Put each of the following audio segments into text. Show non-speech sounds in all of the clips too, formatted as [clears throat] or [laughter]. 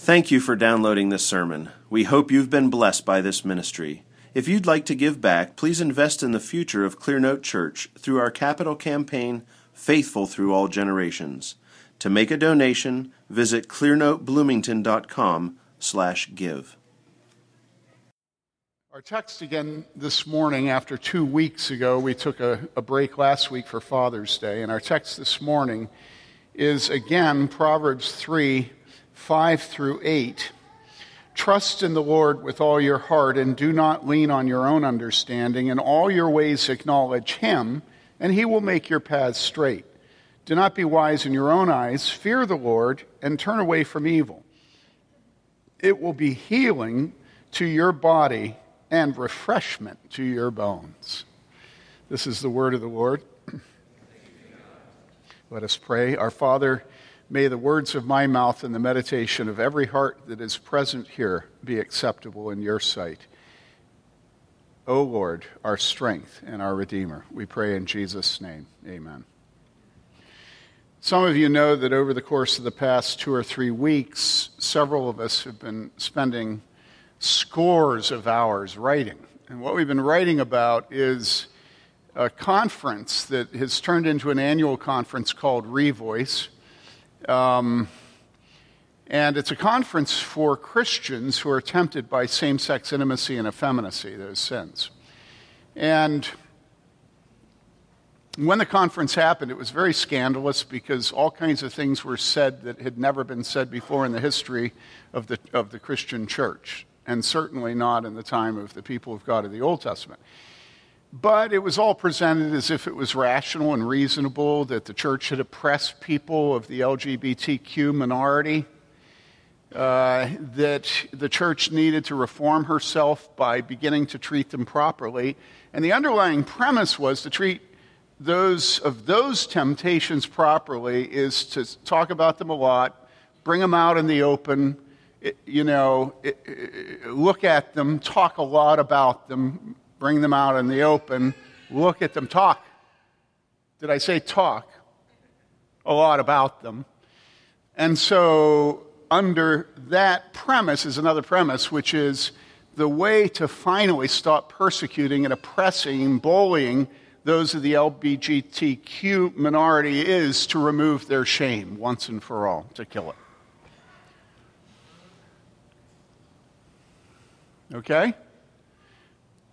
Thank you for downloading this sermon. We hope you've been blessed by this ministry. If you'd like to give back, please invest in the future of Clearnote Church through our capital campaign, Faithful Through All Generations. To make a donation, visit clearnotebloomington.com slash give. Our text again this morning, after two weeks ago, we took a, a, break last week for Father's Day, and our text this morning is again Proverbs 3 5 through 8. Trust in the Lord with all your heart and do not lean on your own understanding. In all your ways acknowledge Him, and He will make your paths straight. Do not be wise in your own eyes. Fear the Lord and turn away from evil. It will be healing to your body and refreshment to your bones. This is the word of the Lord. [clears throat] Let us pray. Our Father, May the words of my mouth and the meditation of every heart that is present here be acceptable in your sight. O Lord, our strength and our Redeemer. We pray in Jesus' name. Amen. Some of you know that over the course of the past two or three weeks, several of us have been spending scores of hours writing. And what we've been writing about is a conference that has turned into an annual conference called Revoice um, and it's a conference for Christians who are tempted by same sex intimacy and effeminacy, those sins. And when the conference happened, it was very scandalous because all kinds of things were said that had never been said before in the history of the, of the Christian church, and certainly not in the time of the people of God of the Old Testament. But it was all presented as if it was rational and reasonable that the church had oppressed people of the LGBTQ minority, uh, that the church needed to reform herself by beginning to treat them properly. And the underlying premise was to treat those of those temptations properly is to talk about them a lot, bring them out in the open, you know, look at them, talk a lot about them, bring them out in the open, look at them, talk. Did I say talk? A lot about them. And so, under that premise is another premise, which is the way to finally stop persecuting and oppressing and bullying those of the LGBTQ minority is to remove their shame once and for all, to kill it. Okay?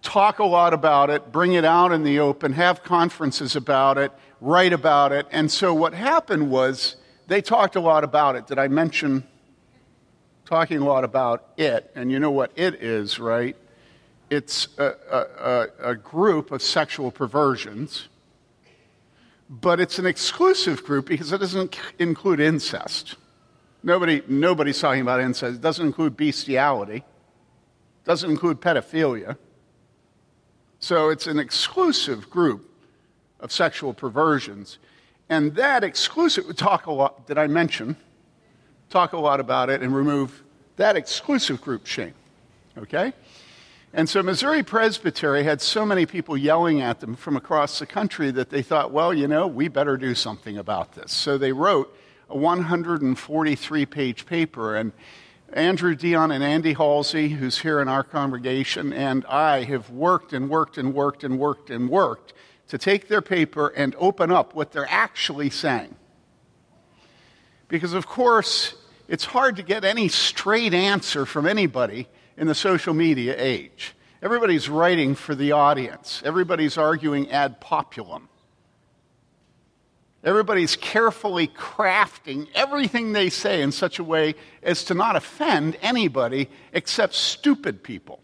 Talk a lot about it, bring it out in the open, have conferences about it, write about it. And so what happened was they talked a lot about it. Did I mention talking a lot about it? And you know what it is, right? It's a, a, a group of sexual perversions, but it's an exclusive group because it doesn't include incest. Nobody, nobody's talking about incest. It doesn't include bestiality. It doesn't include pedophilia. So it's an exclusive group of sexual perversions. And that exclusive, talk a lot, did I mention? Talk a lot about it and remove that exclusive group shame. Okay? And so Missouri Presbytery had so many people yelling at them from across the country that they thought, well, you know, we better do something about this. So they wrote a 143 page paper. And Andrew Dion and Andy Halsey, who's here in our congregation, and I have worked and worked and worked and worked and worked to take their paper and open up what they're actually saying. Because, of course, it's hard to get any straight answer from anybody in the social media age. Everybody's writing for the audience, everybody's arguing ad populum. Everybody's carefully crafting everything they say in such a way as to not offend anybody except stupid people.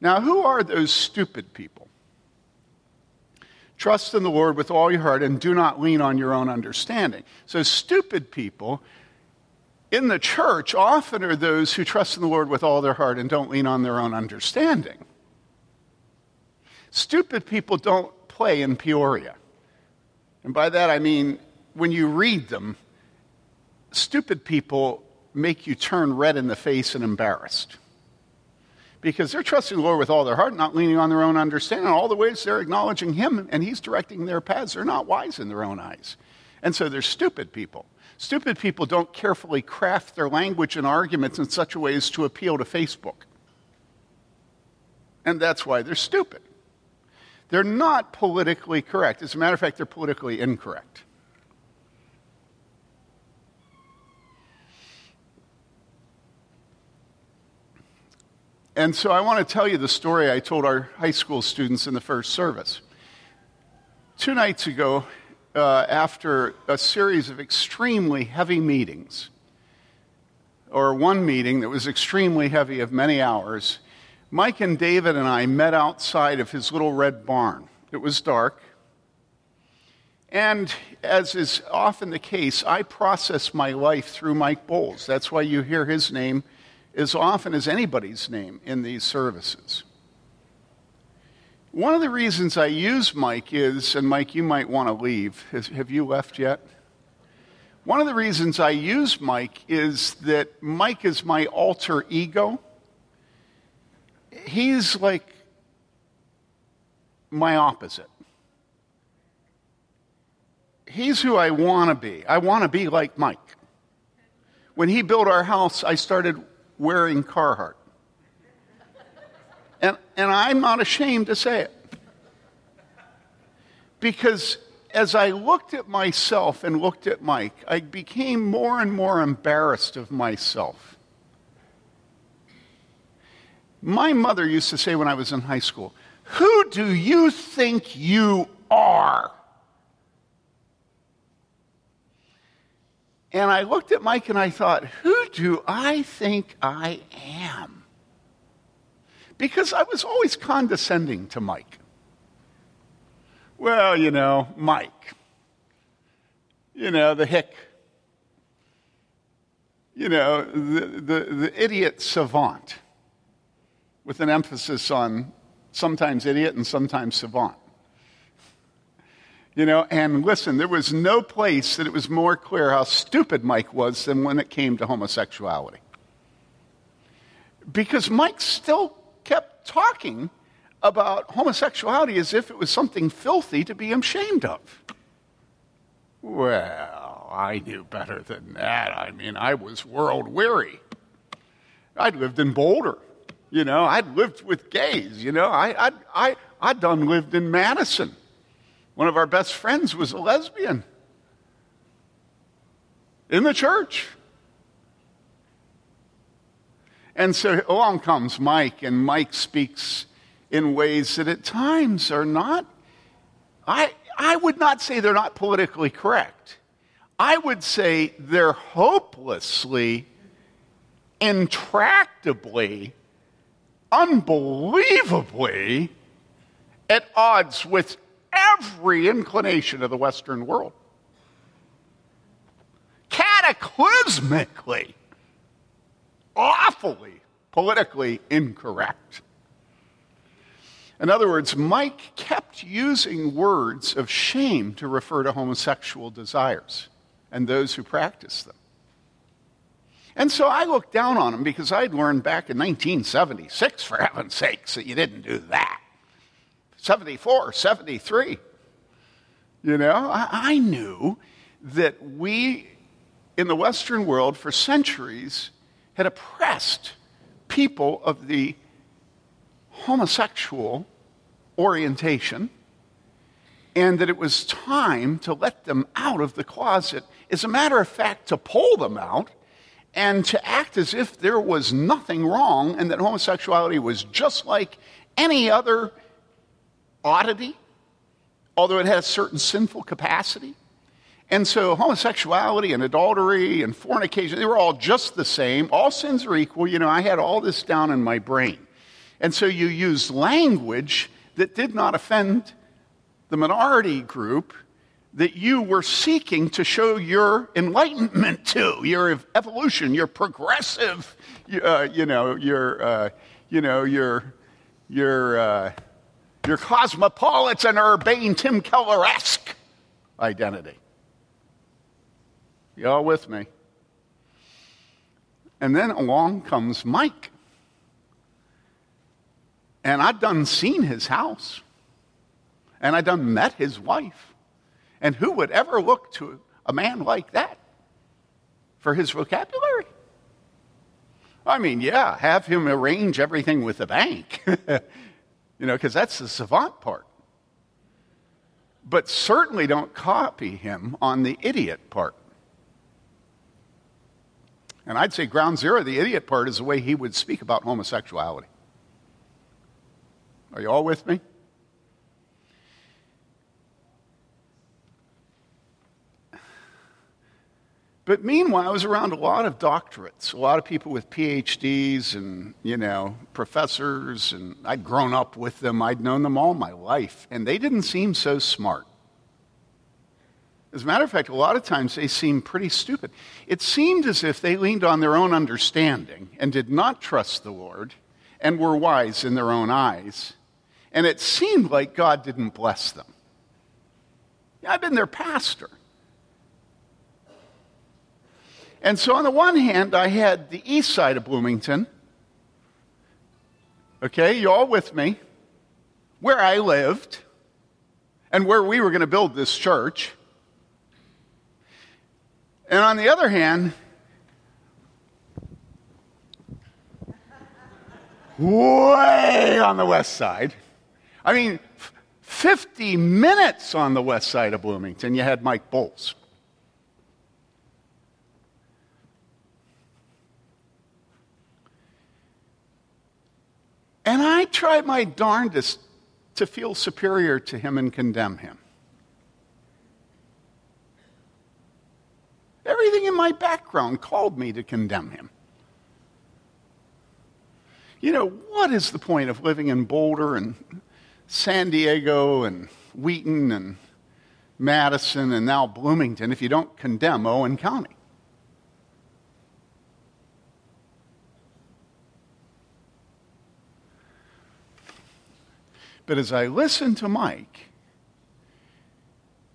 Now, who are those stupid people? Trust in the Lord with all your heart and do not lean on your own understanding. So, stupid people in the church often are those who trust in the Lord with all their heart and don't lean on their own understanding. Stupid people don't play in Peoria. And by that I mean when you read them, stupid people make you turn red in the face and embarrassed. Because they're trusting the Lord with all their heart, not leaning on their own understanding. All the ways they're acknowledging Him and He's directing their paths. They're not wise in their own eyes. And so they're stupid people. Stupid people don't carefully craft their language and arguments in such a way as to appeal to Facebook. And that's why they're stupid. They're not politically correct. As a matter of fact, they're politically incorrect. And so I want to tell you the story I told our high school students in the first service. Two nights ago, uh, after a series of extremely heavy meetings, or one meeting that was extremely heavy of many hours, Mike and David and I met outside of his little red barn. It was dark. And as is often the case, I process my life through Mike Bowles. That's why you hear his name as often as anybody's name in these services. One of the reasons I use Mike is, and Mike, you might want to leave. Have you left yet? One of the reasons I use Mike is that Mike is my alter ego. He's like my opposite. He's who I want to be. I want to be like Mike. When he built our house, I started wearing Carhartt. And, and I'm not ashamed to say it. Because as I looked at myself and looked at Mike, I became more and more embarrassed of myself. My mother used to say when I was in high school, Who do you think you are? And I looked at Mike and I thought, who do I think I am? Because I was always condescending to Mike. Well, you know, Mike. You know, the hick. You know, the, the, the idiot savant, with an emphasis on sometimes idiot and sometimes savant. You know, and listen, there was no place that it was more clear how stupid Mike was than when it came to homosexuality. Because Mike still kept talking about homosexuality as if it was something filthy to be ashamed of. Well, I knew better than that. I mean, I was world weary. I'd lived in Boulder. You know, I'd lived with gays. You know, I, I, I, I'd done lived in Madison. One of our best friends was a lesbian in the church. And so along comes Mike, and Mike speaks in ways that at times are not, I, I would not say they're not politically correct. I would say they're hopelessly, intractably, unbelievably at odds with every inclination of the Western world. Cataclysmically, awfully politically incorrect. In other words, Mike kept using words of shame to refer to homosexual desires and those who practice them. And so I looked down on him because I'd learned back in 1976, for heaven's sakes, that you didn't do that. 74, 73. You know, I, I knew that we in the Western world for centuries had oppressed people of the homosexual orientation and that it was time to let them out of the closet. As a matter of fact, to pull them out and to act as if there was nothing wrong and that homosexuality was just like any other oddity, although it has certain sinful capacity. And so homosexuality and adultery and fornication, they were all just the same. All sins are equal. You know, I had all this down in my brain. And so you use language that did not offend the minority group that you were seeking to show your enlightenment to, your evolution, your progressive, uh, you know, your, uh, you know, your, your, uh, your cosmopolitan, urbane, Tim Keller esque identity. Y'all with me? And then along comes Mike. And I done seen his house. And I done met his wife. And who would ever look to a man like that for his vocabulary. I mean, yeah, have him arrange everything with the bank, [laughs] you know, because that's the savant part. But certainly don't copy him on the idiot part. And I'd say ground zero, the idiot part, is the way he would speak about homosexuality. Are you all with me? But meanwhile, I was around a lot of doctorates, a lot of people with PhDs and, you know, professors, and I'd grown up with them. I'd known them all my life, and they didn't seem so smart. As a matter of fact, a lot of times they seemed pretty stupid. It seemed as if they leaned on their own understanding and did not trust the Lord and were wise in their own eyes. And it seemed like God didn't bless them. I've been their pastor. And so, on the one hand, I had the east side of Bloomington. Okay, you all with me? Where I lived and where we were going to build this church. And on the other hand, way on the west side. I mean, 50 minutes on the west side of Bloomington, you had Mike Bowles. And I tried my darndest to feel superior to him and condemn him. Everything in my background called me to condemn him. You know, what is the point of living in Boulder and San Diego and Wheaton and Madison and now Bloomington if you don't condemn Owen County? But as I listened to Mike,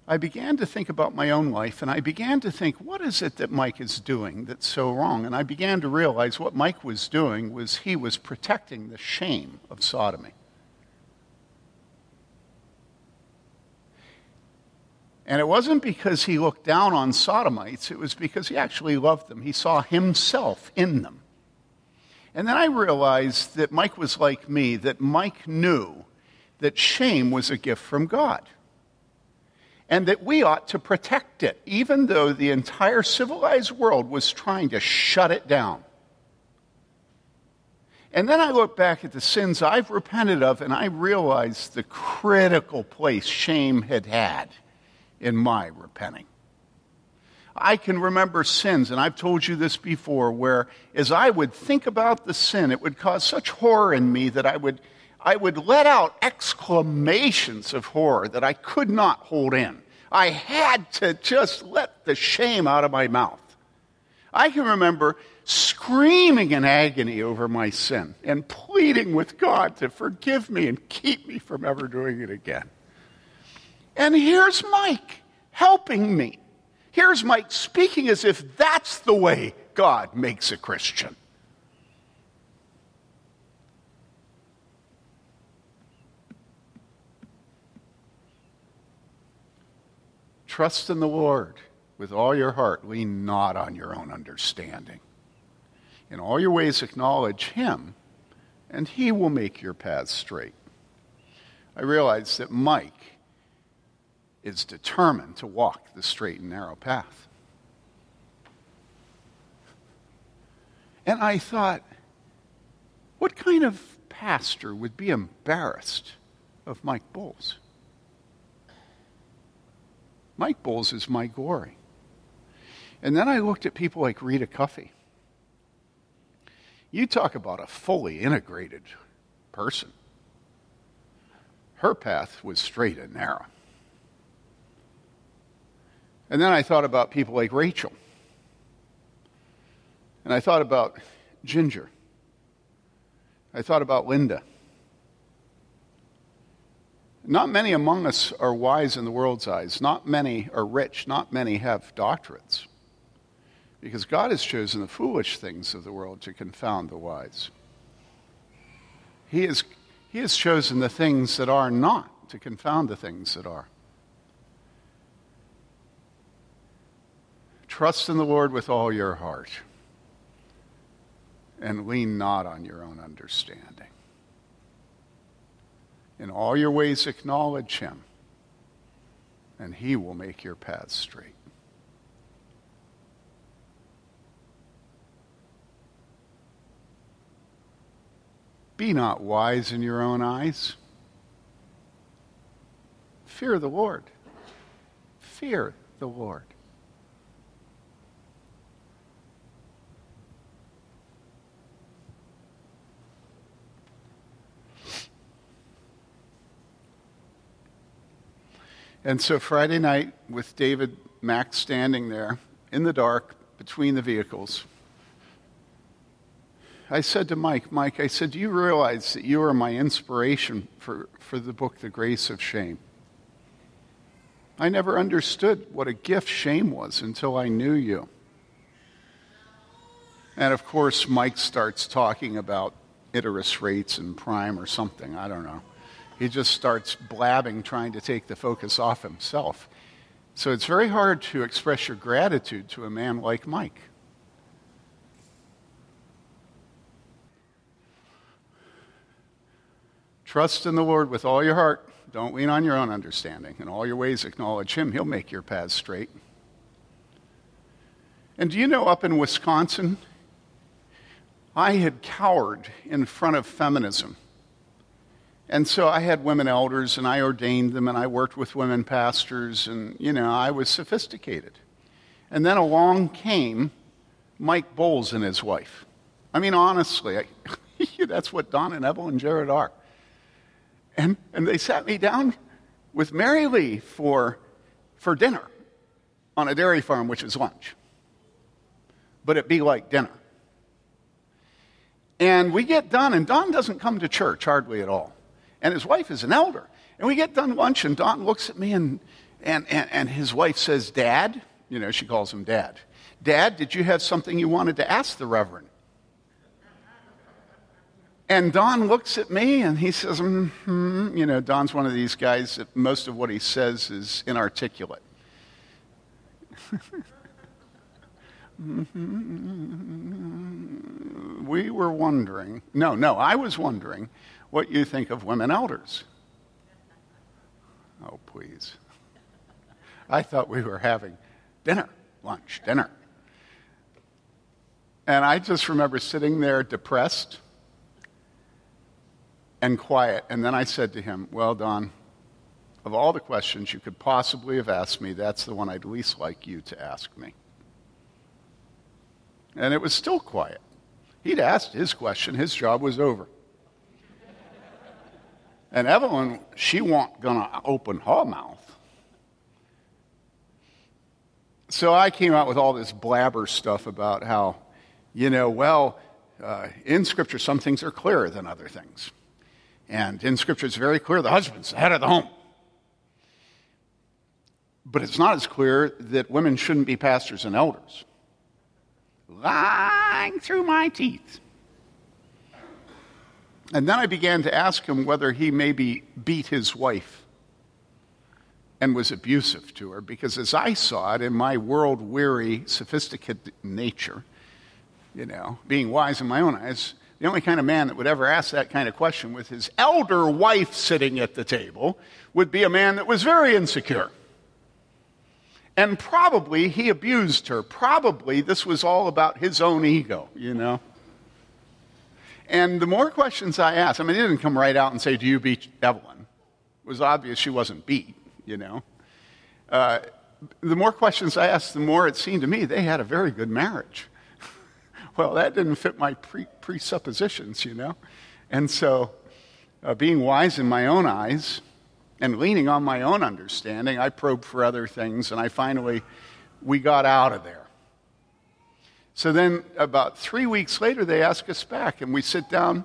I began to think about my own life and I began to think, what is it that Mike is doing that's so wrong? And I began to realize what Mike was doing was he was protecting the shame of sodomy. And it wasn't because he looked down on sodomites, it was because he actually loved them. He saw himself in them. And then I realized that Mike was like me, that Mike knew that shame was a gift from God and that we ought to protect it, even though the entire civilized world was trying to shut it down. And then I look back at the sins I've repented of, and I realize the critical place shame had had in my repenting. I can remember sins, and I've told you this before, where as I would think about the sin, it would cause such horror in me that I would I would let out exclamations of horror that I could not hold in. I had to just let the shame out of my mouth. I can remember screaming in agony over my sin and pleading with God to forgive me and keep me from ever doing it again. And here's Mike helping me. Here's Mike speaking as if that's the way God makes a Christian. Trust in the Lord with all your heart. Lean not on your own understanding. In all your ways, acknowledge Him, and He will make your paths straight. I realize that Mike is determined to walk the straight and narrow path. And I thought, what kind of pastor would be embarrassed of Mike Bowles? Mike Bowles is my glory. And then I looked at people like Rita Cuffey. You talk about a fully integrated person. Her path was straight and narrow. And then I thought about people like Rachel. And I thought about Ginger. I thought about Linda. Not many among us are wise in the world's eyes. Not many are rich. Not many have doctorates. Because God has chosen the foolish things of the world to confound the wise. He, is, he has chosen the things that are not to confound the things that are. Trust in the Lord with all your heart and lean not on your own understanding. In all your ways, acknowledge him, and he will make your paths straight. Be not wise in your own eyes. Fear the Lord. Fear the Lord. And so Friday night, with David Mack standing there in the dark between the vehicles, I said to Mike, Mike, I said, Do you realize that you are my inspiration for, for the book, The Grace of Shame? I never understood what a gift shame was until I knew you. And of course, Mike starts talking about interest rates and prime or something. I don't know he just starts blabbing, trying to take the focus off himself. So it's very hard to express your gratitude to a man like Mike. Trust in the Lord with all your heart. Don't lean on your own understanding. In all your ways, acknowledge Him. He'll make your paths straight. And do you know, up in Wisconsin, I had cowered in front of feminism and so I had women elders and I ordained them and I worked with women pastors and, you know, I was sophisticated. And then along came Mike Bowles and his wife. I mean, honestly, I, [laughs] that's what Don and Evelyn Jarrett are. And, and they sat me down with Mary Lee for, for dinner on a dairy farm, which is lunch. But it be like dinner. And we get done, and Don doesn't come to church hardly at all and his wife is an elder. And we get done lunch, and Don looks at me, and, and, and, and his wife says, Dad, you know, she calls him Dad. Dad, did you have something you wanted to ask the Reverend? And Don looks at me and he says, mm-hmm. You know, Don's one of these guys that most of what he says is inarticulate. [laughs] we were wondering, no, no, I was wondering what you think of women elders. Oh, please. I thought we were having dinner, lunch, dinner. And I just remember sitting there depressed and quiet. And then I said to him, Well, Don, of all the questions you could possibly have asked me, that's the one I'd least like you to ask me. And it was still quiet. He'd asked his question, his job was over. And Evelyn, she wasn't going to open her mouth. So I came out with all this blabber stuff about how, you know, well, uh, in Scripture, some things are clearer than other things. And in Scripture, it's very clear the husband's the head of the home. But it's not as clear that women shouldn't be pastors and elders. Lying through my teeth. And then I began to ask him whether he maybe beat his wife and was abusive to her, because as I saw it in my world weary, sophisticated nature, you know, being wise in my own eyes, the only kind of man that would ever ask that kind of question with his elder wife sitting at the table would be a man that was very insecure. And probably he abused her. Probably this was all about his own ego, you know. And the more questions I asked, I mean, he didn't come right out and say, Do you beat Evelyn? It was obvious she wasn't beat, you know. Uh, the more questions I asked, the more it seemed to me they had a very good marriage. [laughs] well, that didn't fit my pre- presuppositions, you know. And so, uh, being wise in my own eyes and leaning on my own understanding, I probed for other things, and I finally, we got out of there. So then, about three weeks later, they ask us back, and we sit down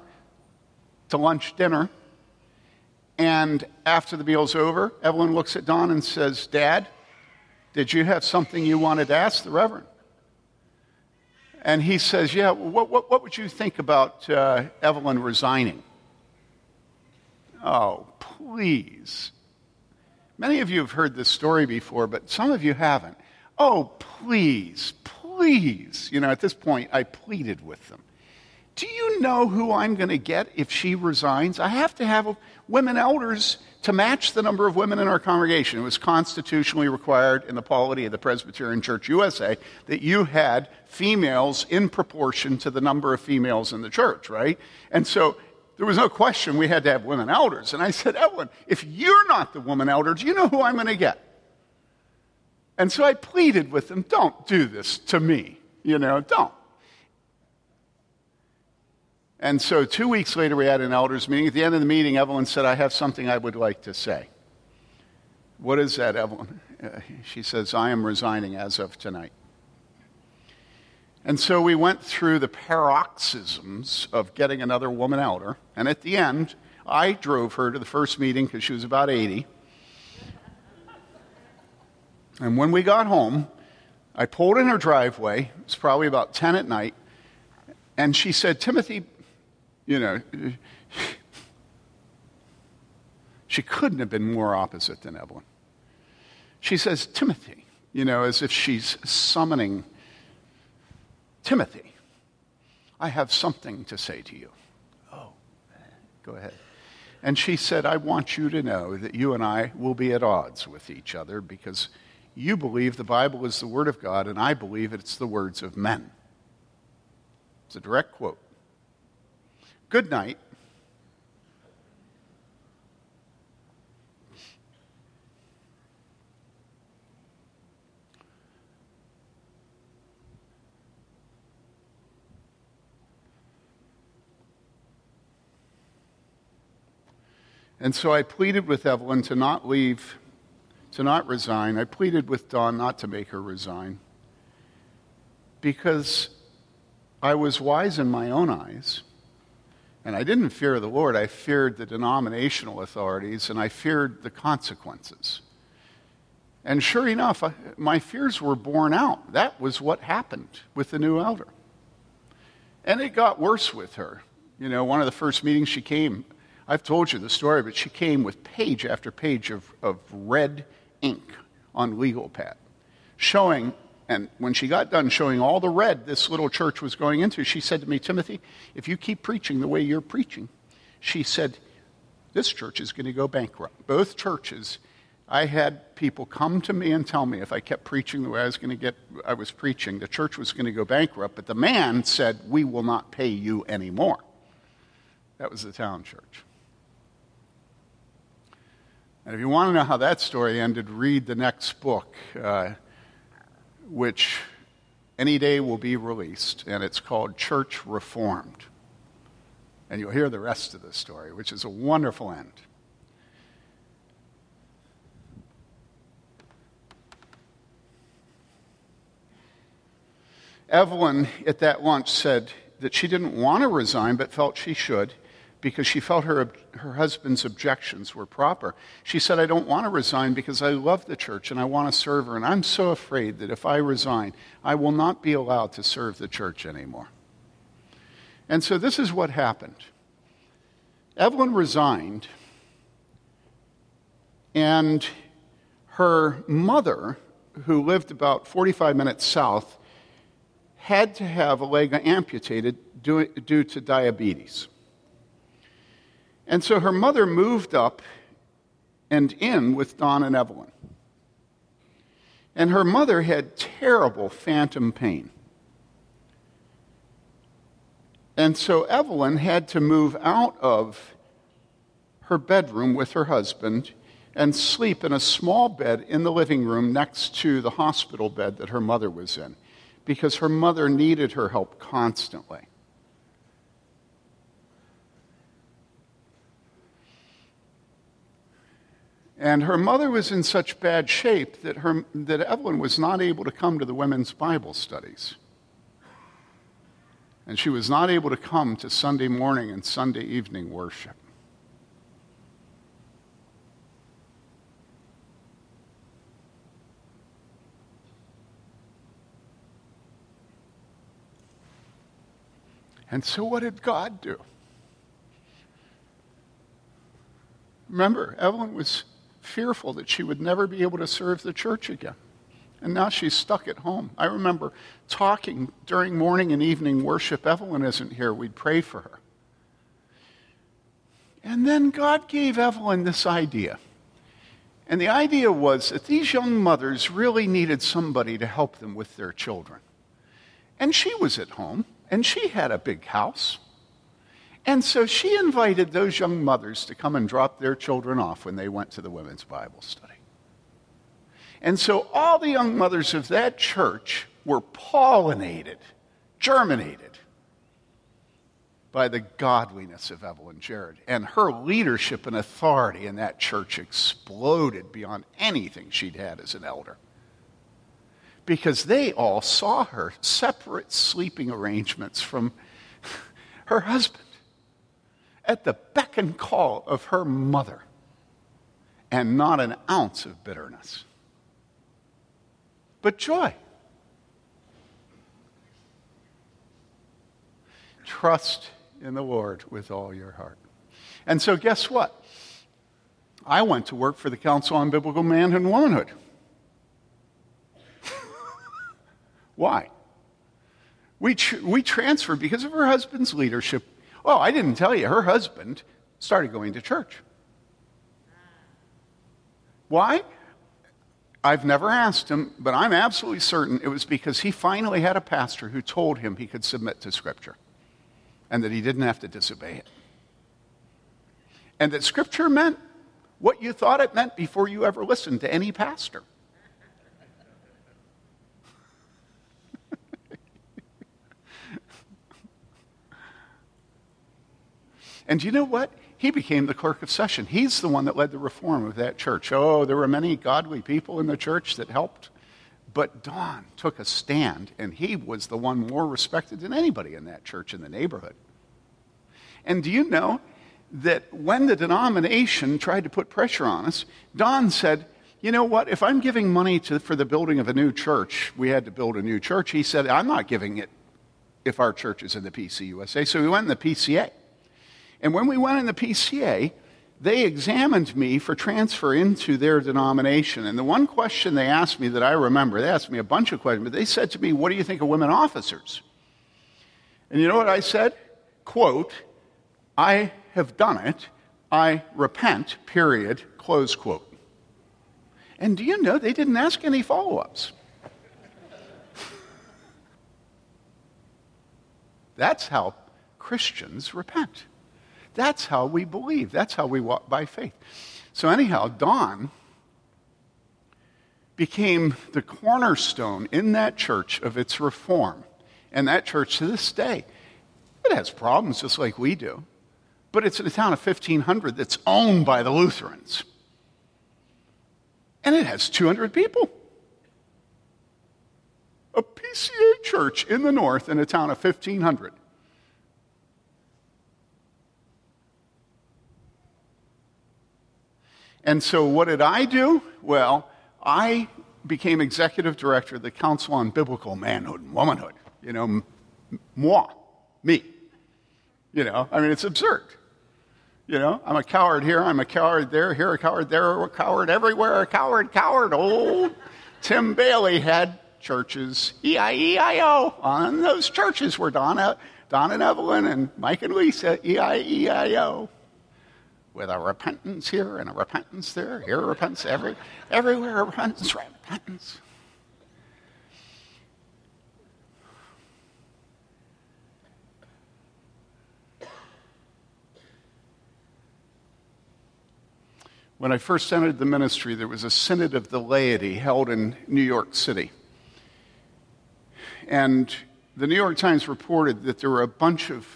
to lunch dinner. And after the meal's over, Evelyn looks at Don and says, Dad, did you have something you wanted to ask the Reverend? And he says, Yeah, what, what, what would you think about uh, Evelyn resigning? Oh, please. Many of you have heard this story before, but some of you haven't. Oh, please, please. You know, at this point, I pleaded with them. Do you know who I'm going to get if she resigns? I have to have women elders to match the number of women in our congregation. It was constitutionally required in the polity of the Presbyterian Church USA that you had females in proportion to the number of females in the church, right? And so there was no question we had to have women elders. And I said, Evelyn, if you're not the woman elder, do you know who I'm going to get? And so I pleaded with them, don't do this to me. You know, don't. And so two weeks later, we had an elders meeting. At the end of the meeting, Evelyn said, I have something I would like to say. What is that, Evelyn? Uh, she says, I am resigning as of tonight. And so we went through the paroxysms of getting another woman elder. And at the end, I drove her to the first meeting because she was about 80. And when we got home, I pulled in her driveway. It was probably about 10 at night. And she said, Timothy, you know, [laughs] she couldn't have been more opposite than Evelyn. She says, Timothy, you know, as if she's summoning Timothy, I have something to say to you. Oh, go ahead. And she said, I want you to know that you and I will be at odds with each other because you believe the Bible is the Word of God, and I believe it's the words of men. It's a direct quote. Good night. And so I pleaded with Evelyn to not leave, to not resign. I pleaded with Don not to make her resign because I was wise in my own eyes. And I didn't fear the Lord, I feared the denominational authorities and I feared the consequences. And sure enough, my fears were borne out. That was what happened with the new elder. And it got worse with her. You know, one of the first meetings she came, I've told you the story, but she came with page after page of, of red ink on legal pad, showing and when she got done showing all the red this little church was going into, she said to me, Timothy, if you keep preaching the way you're preaching, she said, this church is going to go bankrupt. Both churches, I had people come to me and tell me if I kept preaching the way I was going to get, I was preaching, the church was going to go bankrupt. But the man said, we will not pay you anymore. That was the town church. And if you want to know how that story ended, read the next book. Uh, which any day will be released, and it's called Church Reformed. And you'll hear the rest of the story, which is a wonderful end. Evelyn at that lunch said that she didn't want to resign but felt she should because she felt her, her husband's objections were proper. She said, I don't want to resign because I love the church and I want to serve her. And I'm so afraid that if I resign, I will not be allowed to serve the church anymore. And so this is what happened Evelyn resigned, and her mother, who lived about 45 minutes south, had to have a leg amputated due, due to diabetes. And so her mother moved up and in with Don and Evelyn. And her mother had terrible phantom pain. And so Evelyn had to move out of her bedroom with her husband and sleep in a small bed in the living room next to the hospital bed that her mother was in because her mother needed her help constantly. And her mother was in such bad shape that, her, that Evelyn was not able to come to the women's Bible studies. And she was not able to come to Sunday morning and Sunday evening worship. And so, what did God do? Remember, Evelyn was fearful that she would never be able to serve the church again. and now she's stuck at home. I remember talking during morning and evening worship. Evelyn isn't here. We'd pray for her. And then God gave Evelyn this idea. And the idea was that these young mothers really needed somebody to help them with their children. And she was at home, and she had a big house. And so she invited those young mothers to come and drop their children off when they went to the women's Bible study. And so all the young mothers of that church were pollinated, germinated by the godliness of Evelyn Jarrett. And her leadership and authority in that church exploded beyond anything she'd had as an elder. Because they all saw her separate sleeping arrangements from [laughs] her husband at the beck and call of her mother, and not an ounce of bitterness, but joy. Trust in the Lord with all your heart. And so, guess what? I went to work for the Council on Biblical Manhood and Womanhood. [laughs] Why? We, tr- we transferred because of her husband's leadership well, I didn't tell you, her husband started going to church. Why? I've never asked him, but I'm absolutely certain it was because he finally had a pastor who told him he could submit to Scripture and that he didn't have to disobey it. And that Scripture meant what you thought it meant before you ever listened to any pastor. And do you know what? He became the clerk of session. He's the one that led the reform of that church. Oh, there were many godly people in the church that helped. But Don took a stand, and he was the one more respected than anybody in that church in the neighborhood. And do you know that when the denomination tried to put pressure on us, Don said, You know what? If I'm giving money to, for the building of a new church, we had to build a new church. He said, I'm not giving it if our church is in the PCUSA. So we went in the PCA. And when we went in the PCA, they examined me for transfer into their denomination. And the one question they asked me that I remember, they asked me a bunch of questions, but they said to me, What do you think of women officers? And you know what I said? Quote, I have done it. I repent, period, close quote. And do you know they didn't ask any follow ups? [laughs] That's how Christians repent. That's how we believe. That's how we walk by faith. So, anyhow, Don became the cornerstone in that church of its reform. And that church to this day, it has problems just like we do. But it's in a town of 1,500 that's owned by the Lutherans. And it has 200 people. A PCA church in the north in a town of 1,500. And so, what did I do? Well, I became executive director of the Council on Biblical Manhood and Womanhood. You know, moi, me. You know, I mean, it's absurd. You know, I'm a coward here, I'm a coward there, here a coward, there a coward, everywhere a coward, coward. Old Tim Bayly had churches, E-I-E-I-O. On those churches were Donna, Don and Evelyn and Mike and Lisa, E-I-E-I-O with a repentance here and a repentance there, here a repentance, every, everywhere repentance, repentance. When I first entered the ministry, there was a synod of the laity held in New York City. And the New York Times reported that there were a bunch of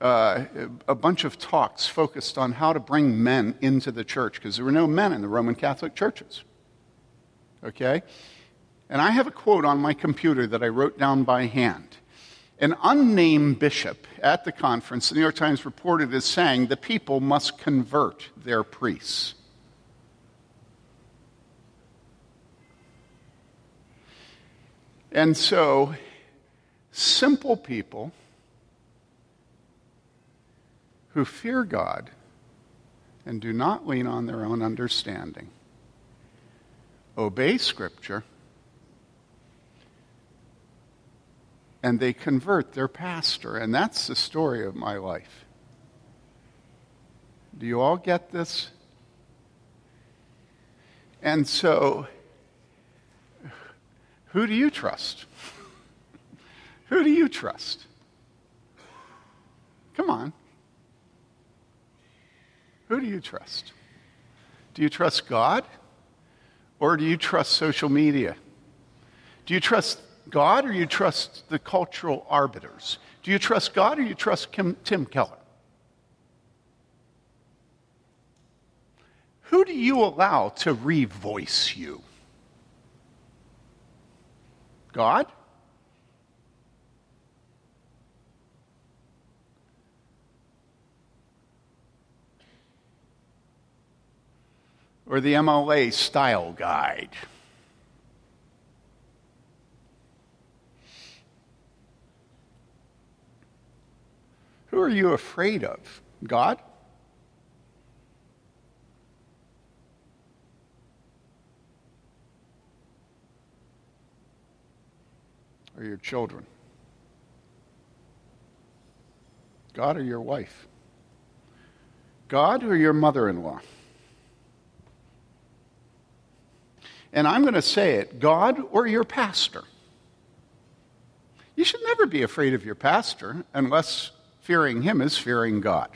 uh, a bunch of talks focused on how to bring men into the church because there were no men in the Roman Catholic churches. Okay? And I have a quote on my computer that I wrote down by hand. An unnamed bishop at the conference, the New York Times reported as saying, the people must convert their priests. And so, simple people who fear God and do not lean on their own understanding, obey Scripture, and they convert their pastor. And that's the story of my life. Do you all get this? And so, who do you trust? [laughs] who do you trust? Come on. Who do you trust? Do you trust God? Or do you trust social media? Do you trust God or you trust the cultural arbiters? Do you trust God or you trust Kim, Tim Keller? Who do you allow to revoice you? God? Or the MLA style guide? Who are you afraid of? God? Or your children? God or your wife? God or your mother in law? And I'm going to say it God or your pastor? You should never be afraid of your pastor unless fearing him is fearing God.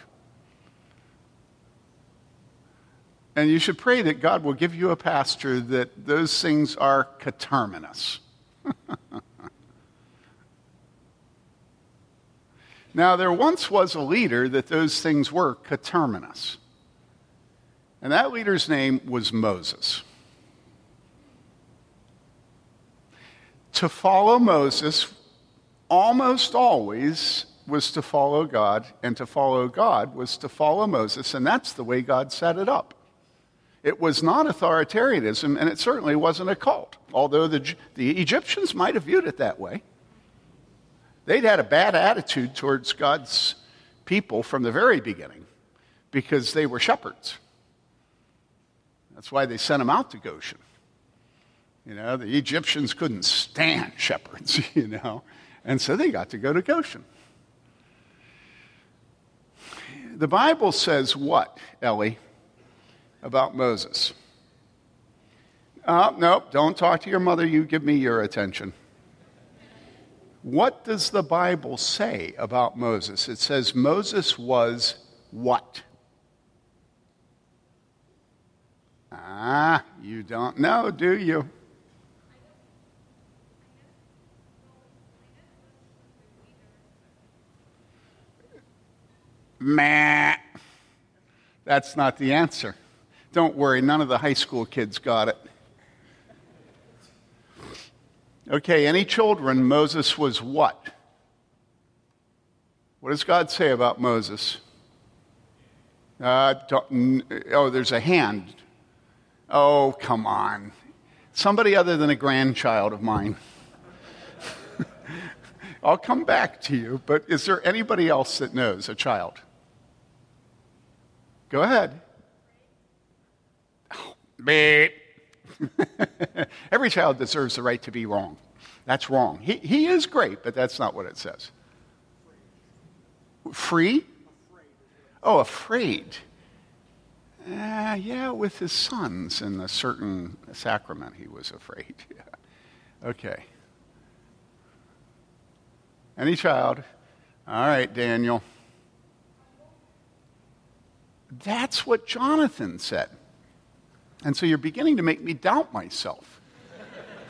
And you should pray that God will give you a pastor that those things are coterminous. [laughs] now, there once was a leader that those things were coterminous. And that leader's name was Moses. To follow Moses almost always was to follow God, and to follow God was to follow Moses, and that's the way God set it up. It was not authoritarianism, and it certainly wasn't a cult, although the, the Egyptians might have viewed it that way. They'd had a bad attitude towards God's people from the very beginning because they were shepherds. That's why they sent them out to Goshen. You know, the Egyptians couldn't stand shepherds, [laughs] you know, and so they got to go to Goshen the Bible says what, Ellie, about Moses? Uh, nope, don't talk to your mother. You give me your attention. What does the Bible say about Moses? It says Moses was what? Ah, you don't know, do you? Meh. That's not the answer. Don't worry, none of the high school kids got it. Okay, any children, Moses was what? What does God say about Moses? Uh, oh, there's a hand. Oh, come on. Somebody other than a grandchild of mine. [laughs] I'll come back to you, but is there anybody else that knows a child? Go ahead. Oh, [laughs] Every child deserves the right to be wrong. That's wrong. He, he is great, but that's not what it says. Free? Oh, afraid. Uh, yeah, with his sons in a certain sacrament, he was afraid. [laughs] Yeah. Okay. Any child? All right, Daniel. That's what Jonathan said. And so you're beginning to make me doubt myself.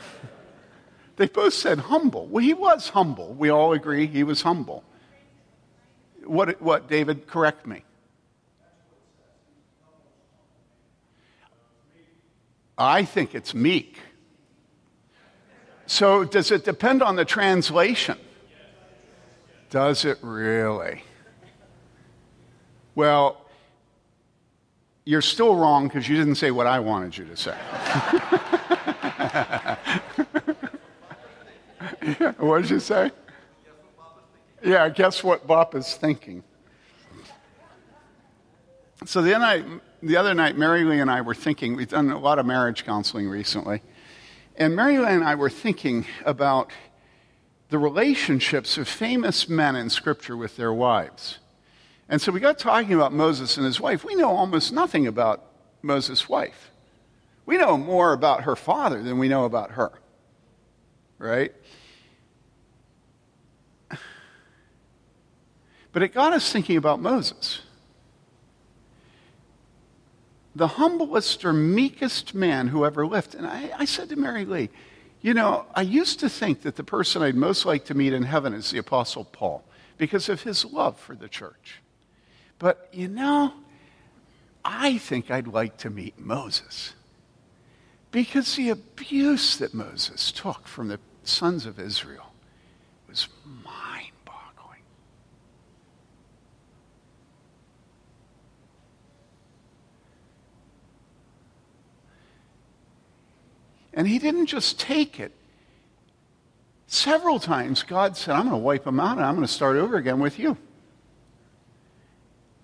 [laughs] they both said humble. Well, he was humble. We all agree he was humble. What, what David, correct me. I think it's meek. So, does it depend on the translation? Does it really? Well, you're still wrong because you didn't say what I wanted you to say. [laughs] what did you say? Yeah, guess what Bop is thinking. So the other night, the other night, Mary Lee and I were thinking, we've done a lot of marriage counseling recently, and Mary Lee and I were thinking about the relationships of famous men in Scripture with their wives. And so we got talking about Moses and his wife. We know almost nothing about Moses' wife. We know more about her father than we know about her. Right? But it got us thinking about Moses. The humblest or meekest man who ever lived. And I, I said to Mary Lee, you know, I used to think that the person I'd most like to meet in heaven is the Apostle Paul because of his love for the church. But, you know, I think I'd like to meet Moses because the abuse that Moses took from the sons of Israel was mind boggling. And he didn't just take it. Several times, God said, I'm going to wipe them out and I'm going to start over again with you.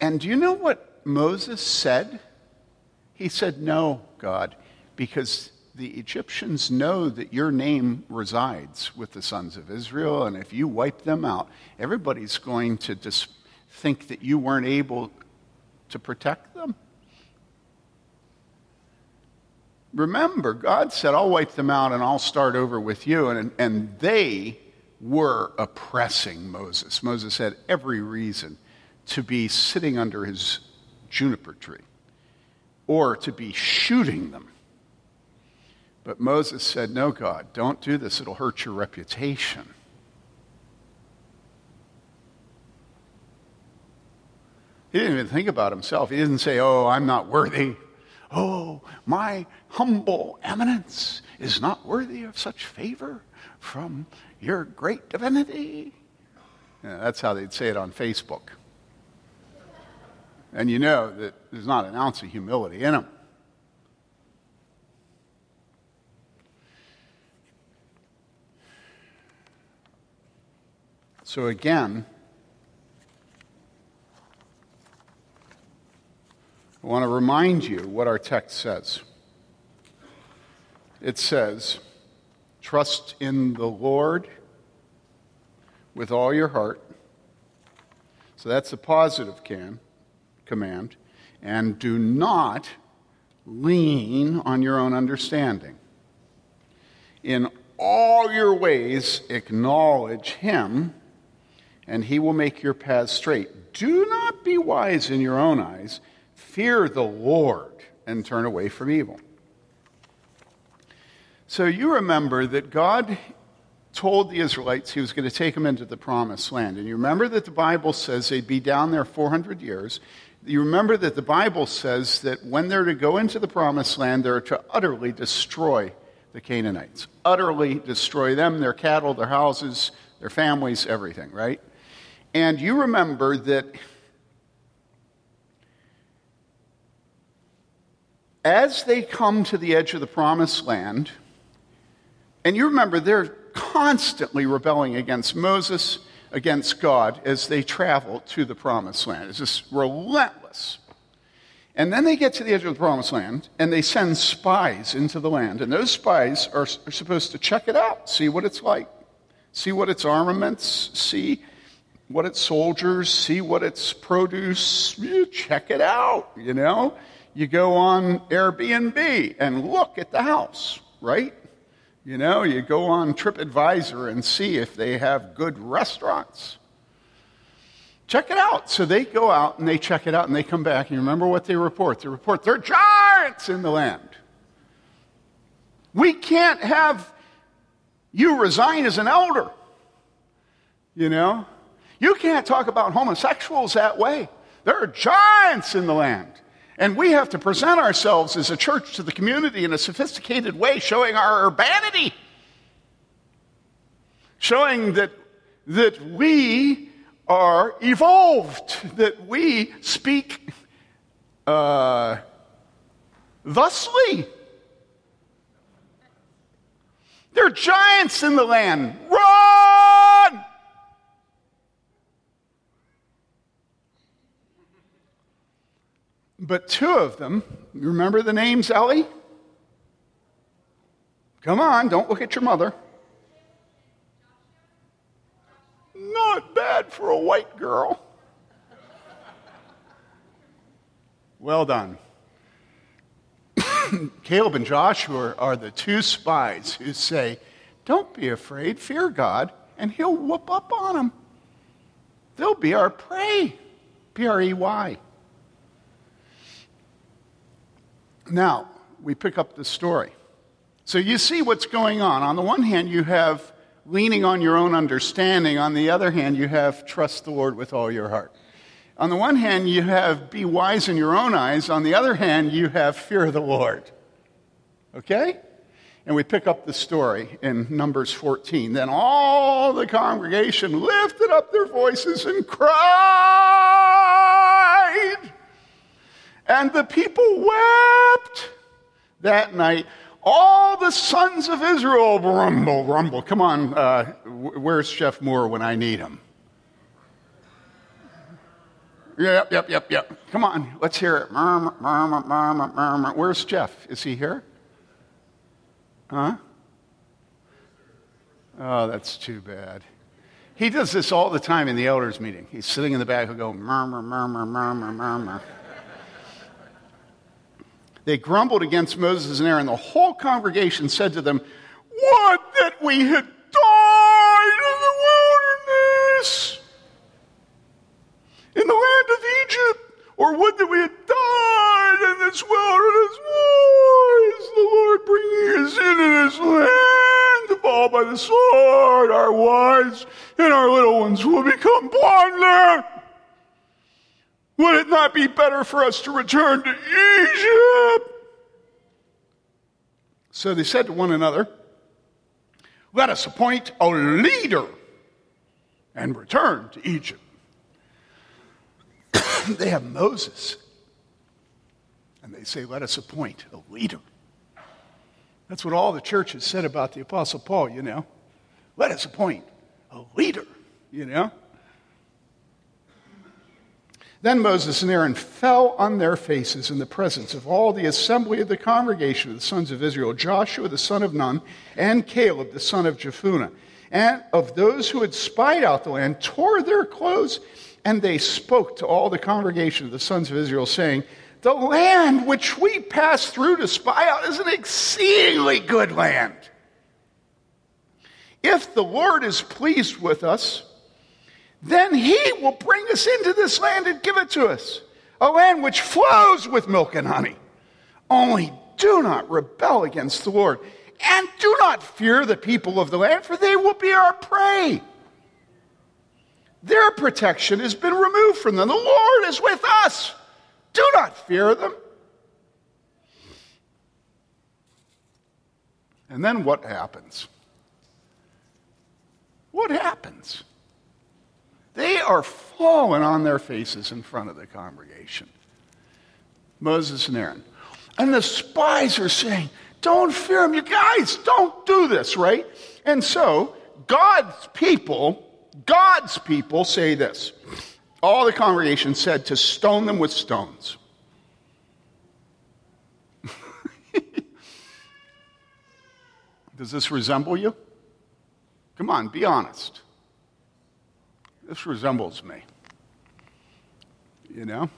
And do you know what Moses said? He said, No, God, because the Egyptians know that your name resides with the sons of Israel, and if you wipe them out, everybody's going to dis- think that you weren't able to protect them. Remember, God said, I'll wipe them out and I'll start over with you. And, and they were oppressing Moses. Moses had every reason to be sitting under his juniper tree or to be shooting them. But Moses said, No, God, don't do this. It'll hurt your reputation. He didn't even think about himself. He didn't say, Oh, I'm not worthy. Oh, my humble eminence is not worthy of such favor from your great divinity. Yeah, that's how they'd say it on Facebook. And you know that there's not an ounce of humility in them. So again, I want to remind you what our text says. It says, Trust in the Lord with all your heart. So that's a positive can command, and do not lean on your own understanding. In all your ways, acknowledge him, and he will make your paths straight. Do not be wise in your own eyes. Fear the Lord and turn away from evil. So you remember that God told the Israelites he was going to take them into the promised land. And you remember that the Bible says they'd be down there 400 years you remember that the Bible says that when they're to go into the promised land, they're to utterly destroy the Canaanites. Utterly destroy them, their cattle, their houses, their families, everything, right? And you remember that as they come to the edge of the promised land, and you remember they're constantly rebelling against Moses against God as they travel to the promised land. It's just relentless. And then they get to the edge of the promised land and they send spies into the land. And those spies are, are supposed to check it out, see what it's like, see what its armaments, see what its soldiers, see what its produce. You check it out, you know? You go on Airbnb and look at the house, right? You know, you go on TripAdvisor and see if they have good restaurants. Check it out. So they go out and they check it out and they come back. And you remember what they report? They report there are giants in the land. We can't have you resign as an elder. You know? You can't talk about homosexuals that way. There are giants in the land. And we have to present ourselves as a church to the community in a sophisticated way, showing our urbanity, showing that, that we are evolved, that we speak uh, thusly. There are giants in the land. But two of them, you remember the names, Ellie? Come on, don't look at your mother. Not bad for a white girl? Well done. [coughs] Caleb and Joshua are the two spies who say, Don't be afraid, fear God, and he'll whoop up on them. They'll be our prey. P R E Y. Now, we pick up the story. So you see what's going on. On the one hand, you have leaning on your own understanding. On the other hand, you have trust the Lord with all your heart. On the one hand, you have be wise in your own eyes. On the other hand, you have fear the Lord. Okay? And we pick up the story in Numbers 14. Then all the congregation lifted up their voices and cried. And the people wept that night. All the sons of Israel rumble, rumble. Come on, uh, where's Jeff Moore when I need him? Yep, yep, yep, yep. Come on, let's hear it. Murmur, murmur, murmur, murmur. Where's Jeff? Is he here? Huh? Oh, that's too bad. He does this all the time in the elders' meeting. He's sitting in the back, he'll go murmur, murmur, murmur, murmur. They grumbled against Moses and Aaron. The whole congregation said to them, Would that we had died in the wilderness, in the land of Egypt, or would that we had died in this wilderness. Why is the Lord bringing us into this land to fall by the sword? Our wives and our little ones will become blind there. Would it not be better for us to return to Egypt? So they said to one another, Let us appoint a leader and return to Egypt. [coughs] they have Moses. And they say, Let us appoint a leader. That's what all the churches said about the Apostle Paul, you know. Let us appoint a leader, you know. Then Moses and Aaron fell on their faces in the presence of all the assembly of the congregation of the sons of Israel, Joshua the son of Nun, and Caleb the son of Jephunneh, and of those who had spied out the land, tore their clothes, and they spoke to all the congregation of the sons of Israel, saying, The land which we passed through to spy out is an exceedingly good land. If the Lord is pleased with us, then he will bring us into this land and give it to us, a land which flows with milk and honey. Only do not rebel against the Lord, and do not fear the people of the land, for they will be our prey. Their protection has been removed from them. The Lord is with us. Do not fear them. And then what happens? What happens? They are falling on their faces in front of the congregation. Moses and Aaron. And the spies are saying, Don't fear them. You guys, don't do this, right? And so, God's people, God's people say this. All the congregation said to stone them with stones. [laughs] Does this resemble you? Come on, be honest. This resembles me. You know?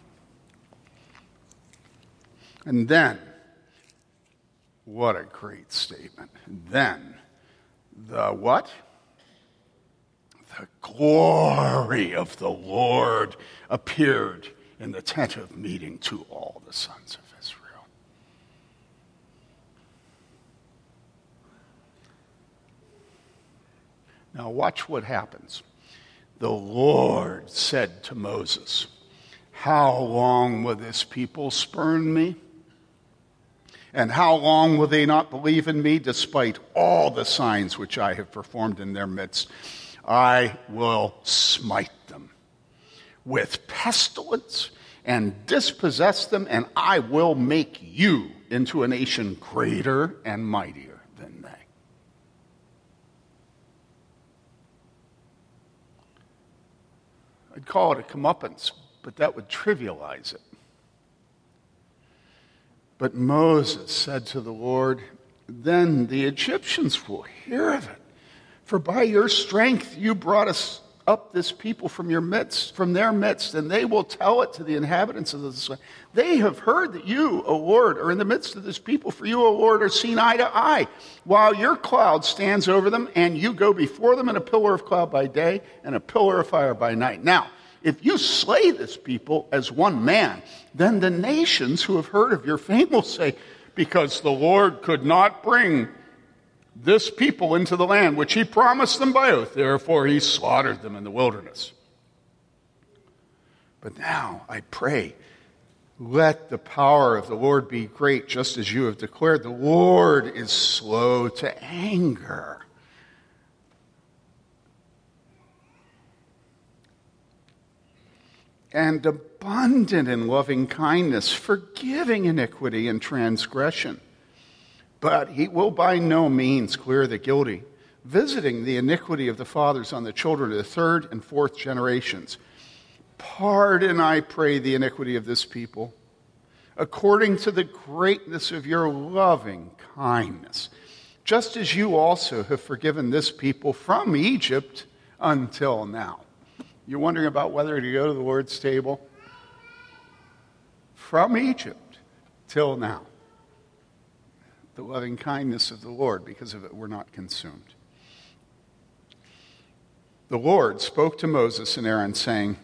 And then, what a great statement. Then, the what? The glory of the Lord appeared in the tent of meeting to all the sons of Israel. Now, watch what happens. The Lord said to Moses, How long will this people spurn me? And how long will they not believe in me despite all the signs which I have performed in their midst? I will smite them with pestilence and dispossess them, and I will make you into a nation greater and mightier than they. I'd call it a comeuppance, but that would trivialize it. But Moses said to the Lord, Then the Egyptians will hear of it. For by your strength you brought us up this people from your midst, from their midst, and they will tell it to the inhabitants of this land. They have heard that you, O Lord, are in the midst of this people, for you, O Lord, are seen eye to eye, while your cloud stands over them, and you go before them in a pillar of cloud by day and a pillar of fire by night. Now, if you slay this people as one man, then the nations who have heard of your fame will say, Because the Lord could not bring this people into the land which he promised them by oath. Therefore, he slaughtered them in the wilderness. But now I pray, let the power of the Lord be great, just as you have declared. The Lord is slow to anger. And abundant in loving kindness, forgiving iniquity and transgression but he will by no means clear the guilty, visiting the iniquity of the fathers on the children of the third and fourth generations. Pardon, I pray, the iniquity of this people, according to the greatness of your loving kindness, just as you also have forgiven this people from Egypt until now. You're wondering about whether to go to the Lord's table? From Egypt till now the loving kindness of the Lord. Because of it, we're not consumed. The Lord spoke to Moses and Aaron, saying,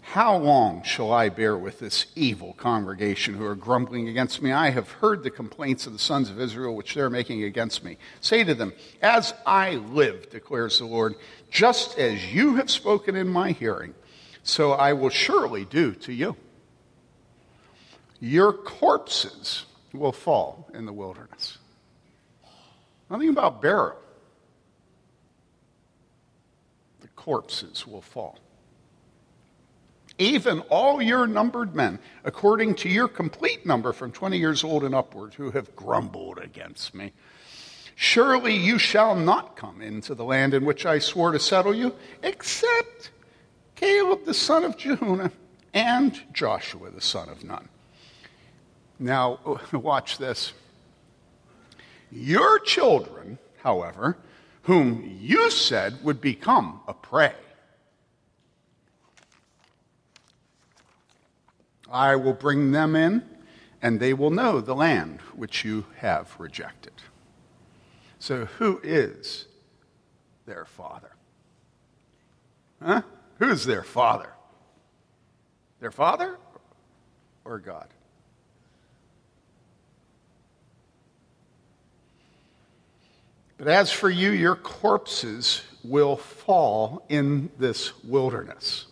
How long shall I bear with this evil congregation who are grumbling against me? I have heard the complaints of the sons of Israel which they're making against me. Say to them, As I live, declares the Lord, just as you have spoken in my hearing, so I will surely do to you. Your corpses will fall in the wilderness. Nothing about burial. The corpses will fall. Even all your numbered men, according to your complete number from 20 years old and upward, who have grumbled against me. Surely you shall not come into the land in which I swore to settle you, except Caleb the son of Jephunneh and Joshua the son of Nun. Now, [laughs] watch this. Your children, however, whom you said would become a prey, I will bring them in, and they will know the land which you have rejected. So, who is their father? Huh? Who's their father? Their father or God? But as for you, your corpses will fall in this wilderness.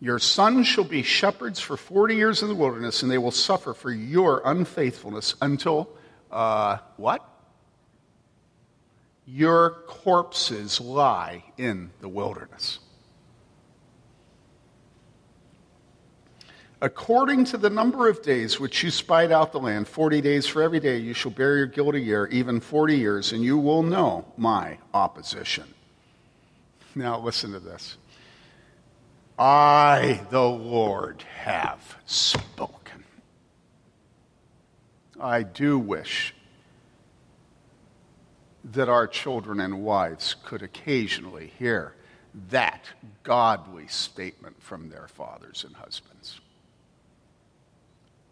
Your sons shall be shepherds for 40 years in the wilderness, and they will suffer for your unfaithfulness until uh, what? Your corpses lie in the wilderness. According to the number of days which you spied out the land, 40 days for every day, you shall bear your guilty year, even 40 years, and you will know my opposition. Now, listen to this. I, the Lord, have spoken. I do wish that our children and wives could occasionally hear that godly statement from their fathers and husbands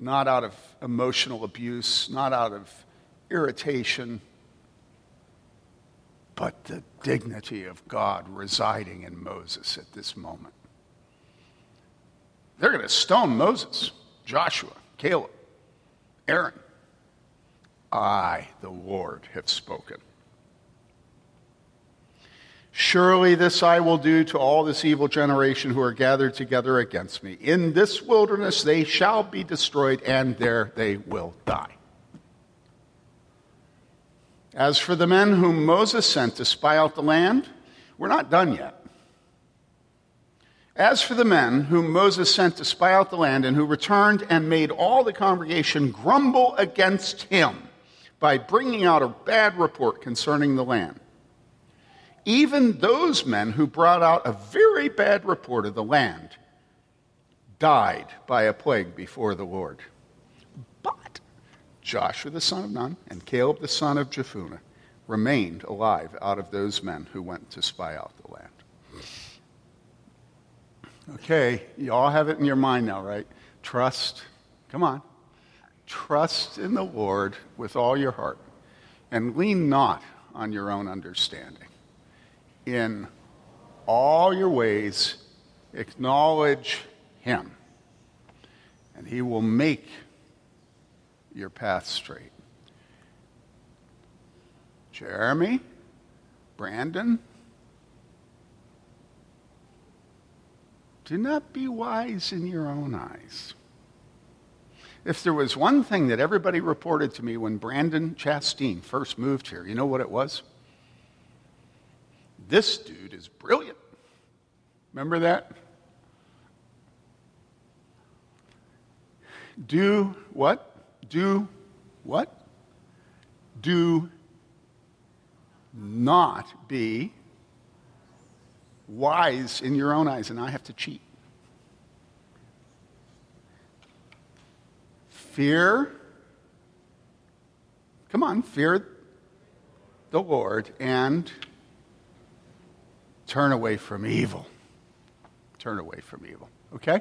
not out of emotional abuse, not out of irritation, but the dignity of God residing in Moses at this moment. They're going to stone Moses, Joshua, Caleb, Aaron. I, the Lord, have spoken. Surely this I will do to all this evil generation who are gathered together against me. In this wilderness they shall be destroyed, and there they will die. As for the men whom Moses sent to spy out the land, we're not done yet. As for the men whom Moses sent to spy out the land and who returned and made all the congregation grumble against him by bringing out a bad report concerning the land, even those men who brought out a very bad report of the land died by a plague before the Lord. But Joshua the son of Nun and Caleb the son of Jephunneh, remained alive out of those men who went to spy out the land. Okay, you all have it in your mind now, right? Trust. Come on. Trust in the Lord with all your heart and lean not on your own understanding. In all your ways, acknowledge Him, and He will make your path straight. Jeremy, Brandon, do not be wise in your own eyes. If there was one thing that everybody reported to me when Brandon Chastain first moved here, you know what it was? This dude is brilliant. Remember that? Do what? Do what? Do not be wise in your own eyes, and I have to cheat. Fear, come on, fear the Lord and turn away from evil. Turn away from evil, okay?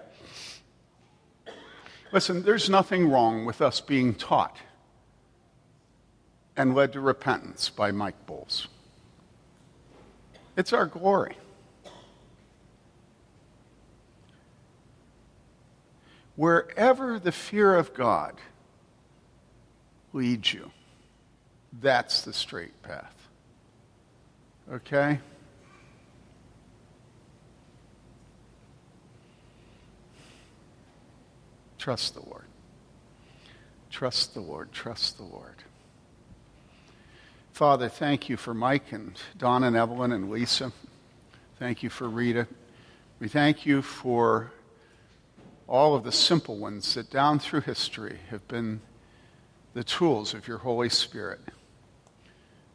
Listen, there's nothing wrong with us being taught and led to repentance by Mike Bowles. It's our glory. Wherever the fear of God leads you, that's the straight path. Okay? Trust the Lord. Trust the Lord. Trust the Lord. Father, thank you for Mike and Don and Evelyn and Lisa. Thank you for Rita. We thank you for all of the simple ones that down through history have been the tools of your Holy Spirit,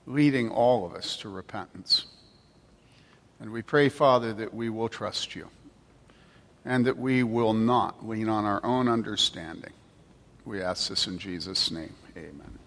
leading all of us to repentance. And we pray, Father, that we will trust you and that we will not lean on our own understanding. We ask this in Jesus' name. Amen.